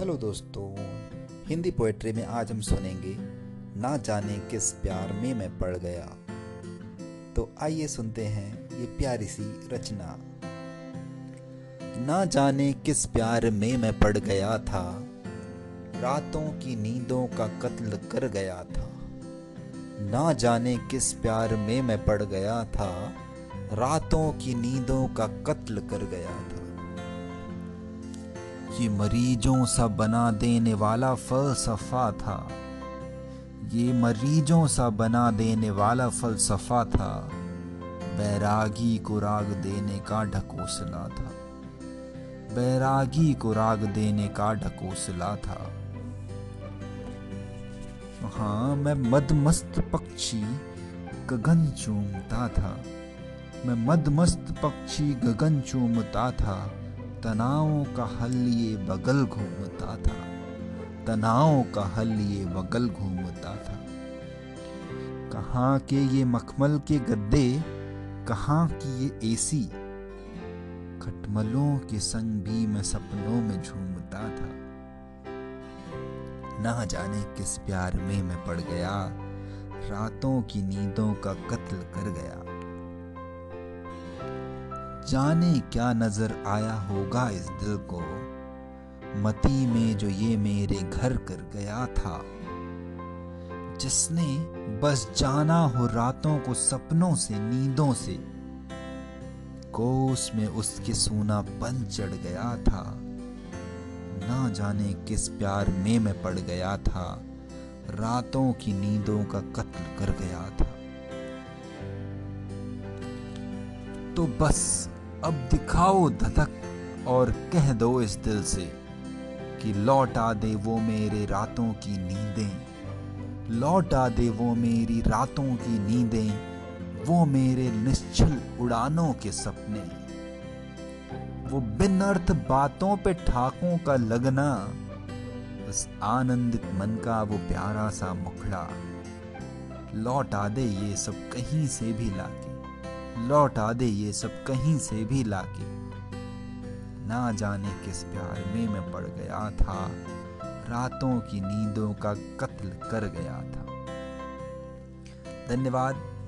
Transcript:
Hello दोस्तों, Hindi poetry में आज हम सुनेंगे, ना जाने किस प्यार में मैं पड़ गया। तो आइए सुनते हैं ये प्यारी सी रचना। ना जाने किस प्यार में मैं पड़ गया था, रातों की नींदों का कत्ल कर गया था। ना जाने किस प्यार में मैं पड़ गया था, रातों की नींदों का कत्ल कर गया था। ये मरीजों सा बना देने वाला फलसफा था। ये मरीजों सा बना देने वाला फलसफा था। बैरागी को राग देने का ढकोसला था। बैरागी को राग देने का ढकोसला था। हाँ मैं मदमस्त पक्षी गगन चूमता था। मैं मदमस्त पक्षी गगन चूमता था। तनावों का हल ये बगल घूमता था। तनावों का हल ये बगल घूमता था। कहाँ के ये मखमल के गद्दे, कहाँ की ये एसी, खटमलों के संग भी मैं सपनों में झूमता था। ना जाने किस प्यार में मैं पड़ गया, रातों की नींदों का कत्ल कर गया। जाने क्या नज़र आया होगा इस दिल को? मती में जो ये मेरे घर कर गया था। जिसने बस जाना हो रातों को सपनों से, नींदों से। कोस में उसके सोना पन चढ़ गया था। ना जाने किस प्यार में मैं पड़ गया था। रातों की नींदों का कत्ल कर गया था। तो बस अब दिखाओ धधक और कह दो इस दिल से कि लौटा दे वो मेरे रातों की नींदें। लौटा दे वो मेरी रातों की नींदें, वो मेरे निश्चल उड़ानों के सपने। वो बिन अर्थ बातों पे ठाकों का लगना उस आनंदित मन का वो प्यारा सा मुखड़ा। लौटा दे ये सब कहीं से भी लाके। लौटा दे ये सब कहीं से भी लाके। ना जाने किस प्यार में मैं पड़ गया था। रातों की नींदों का कत्ल कर गया था। धन्यवाद।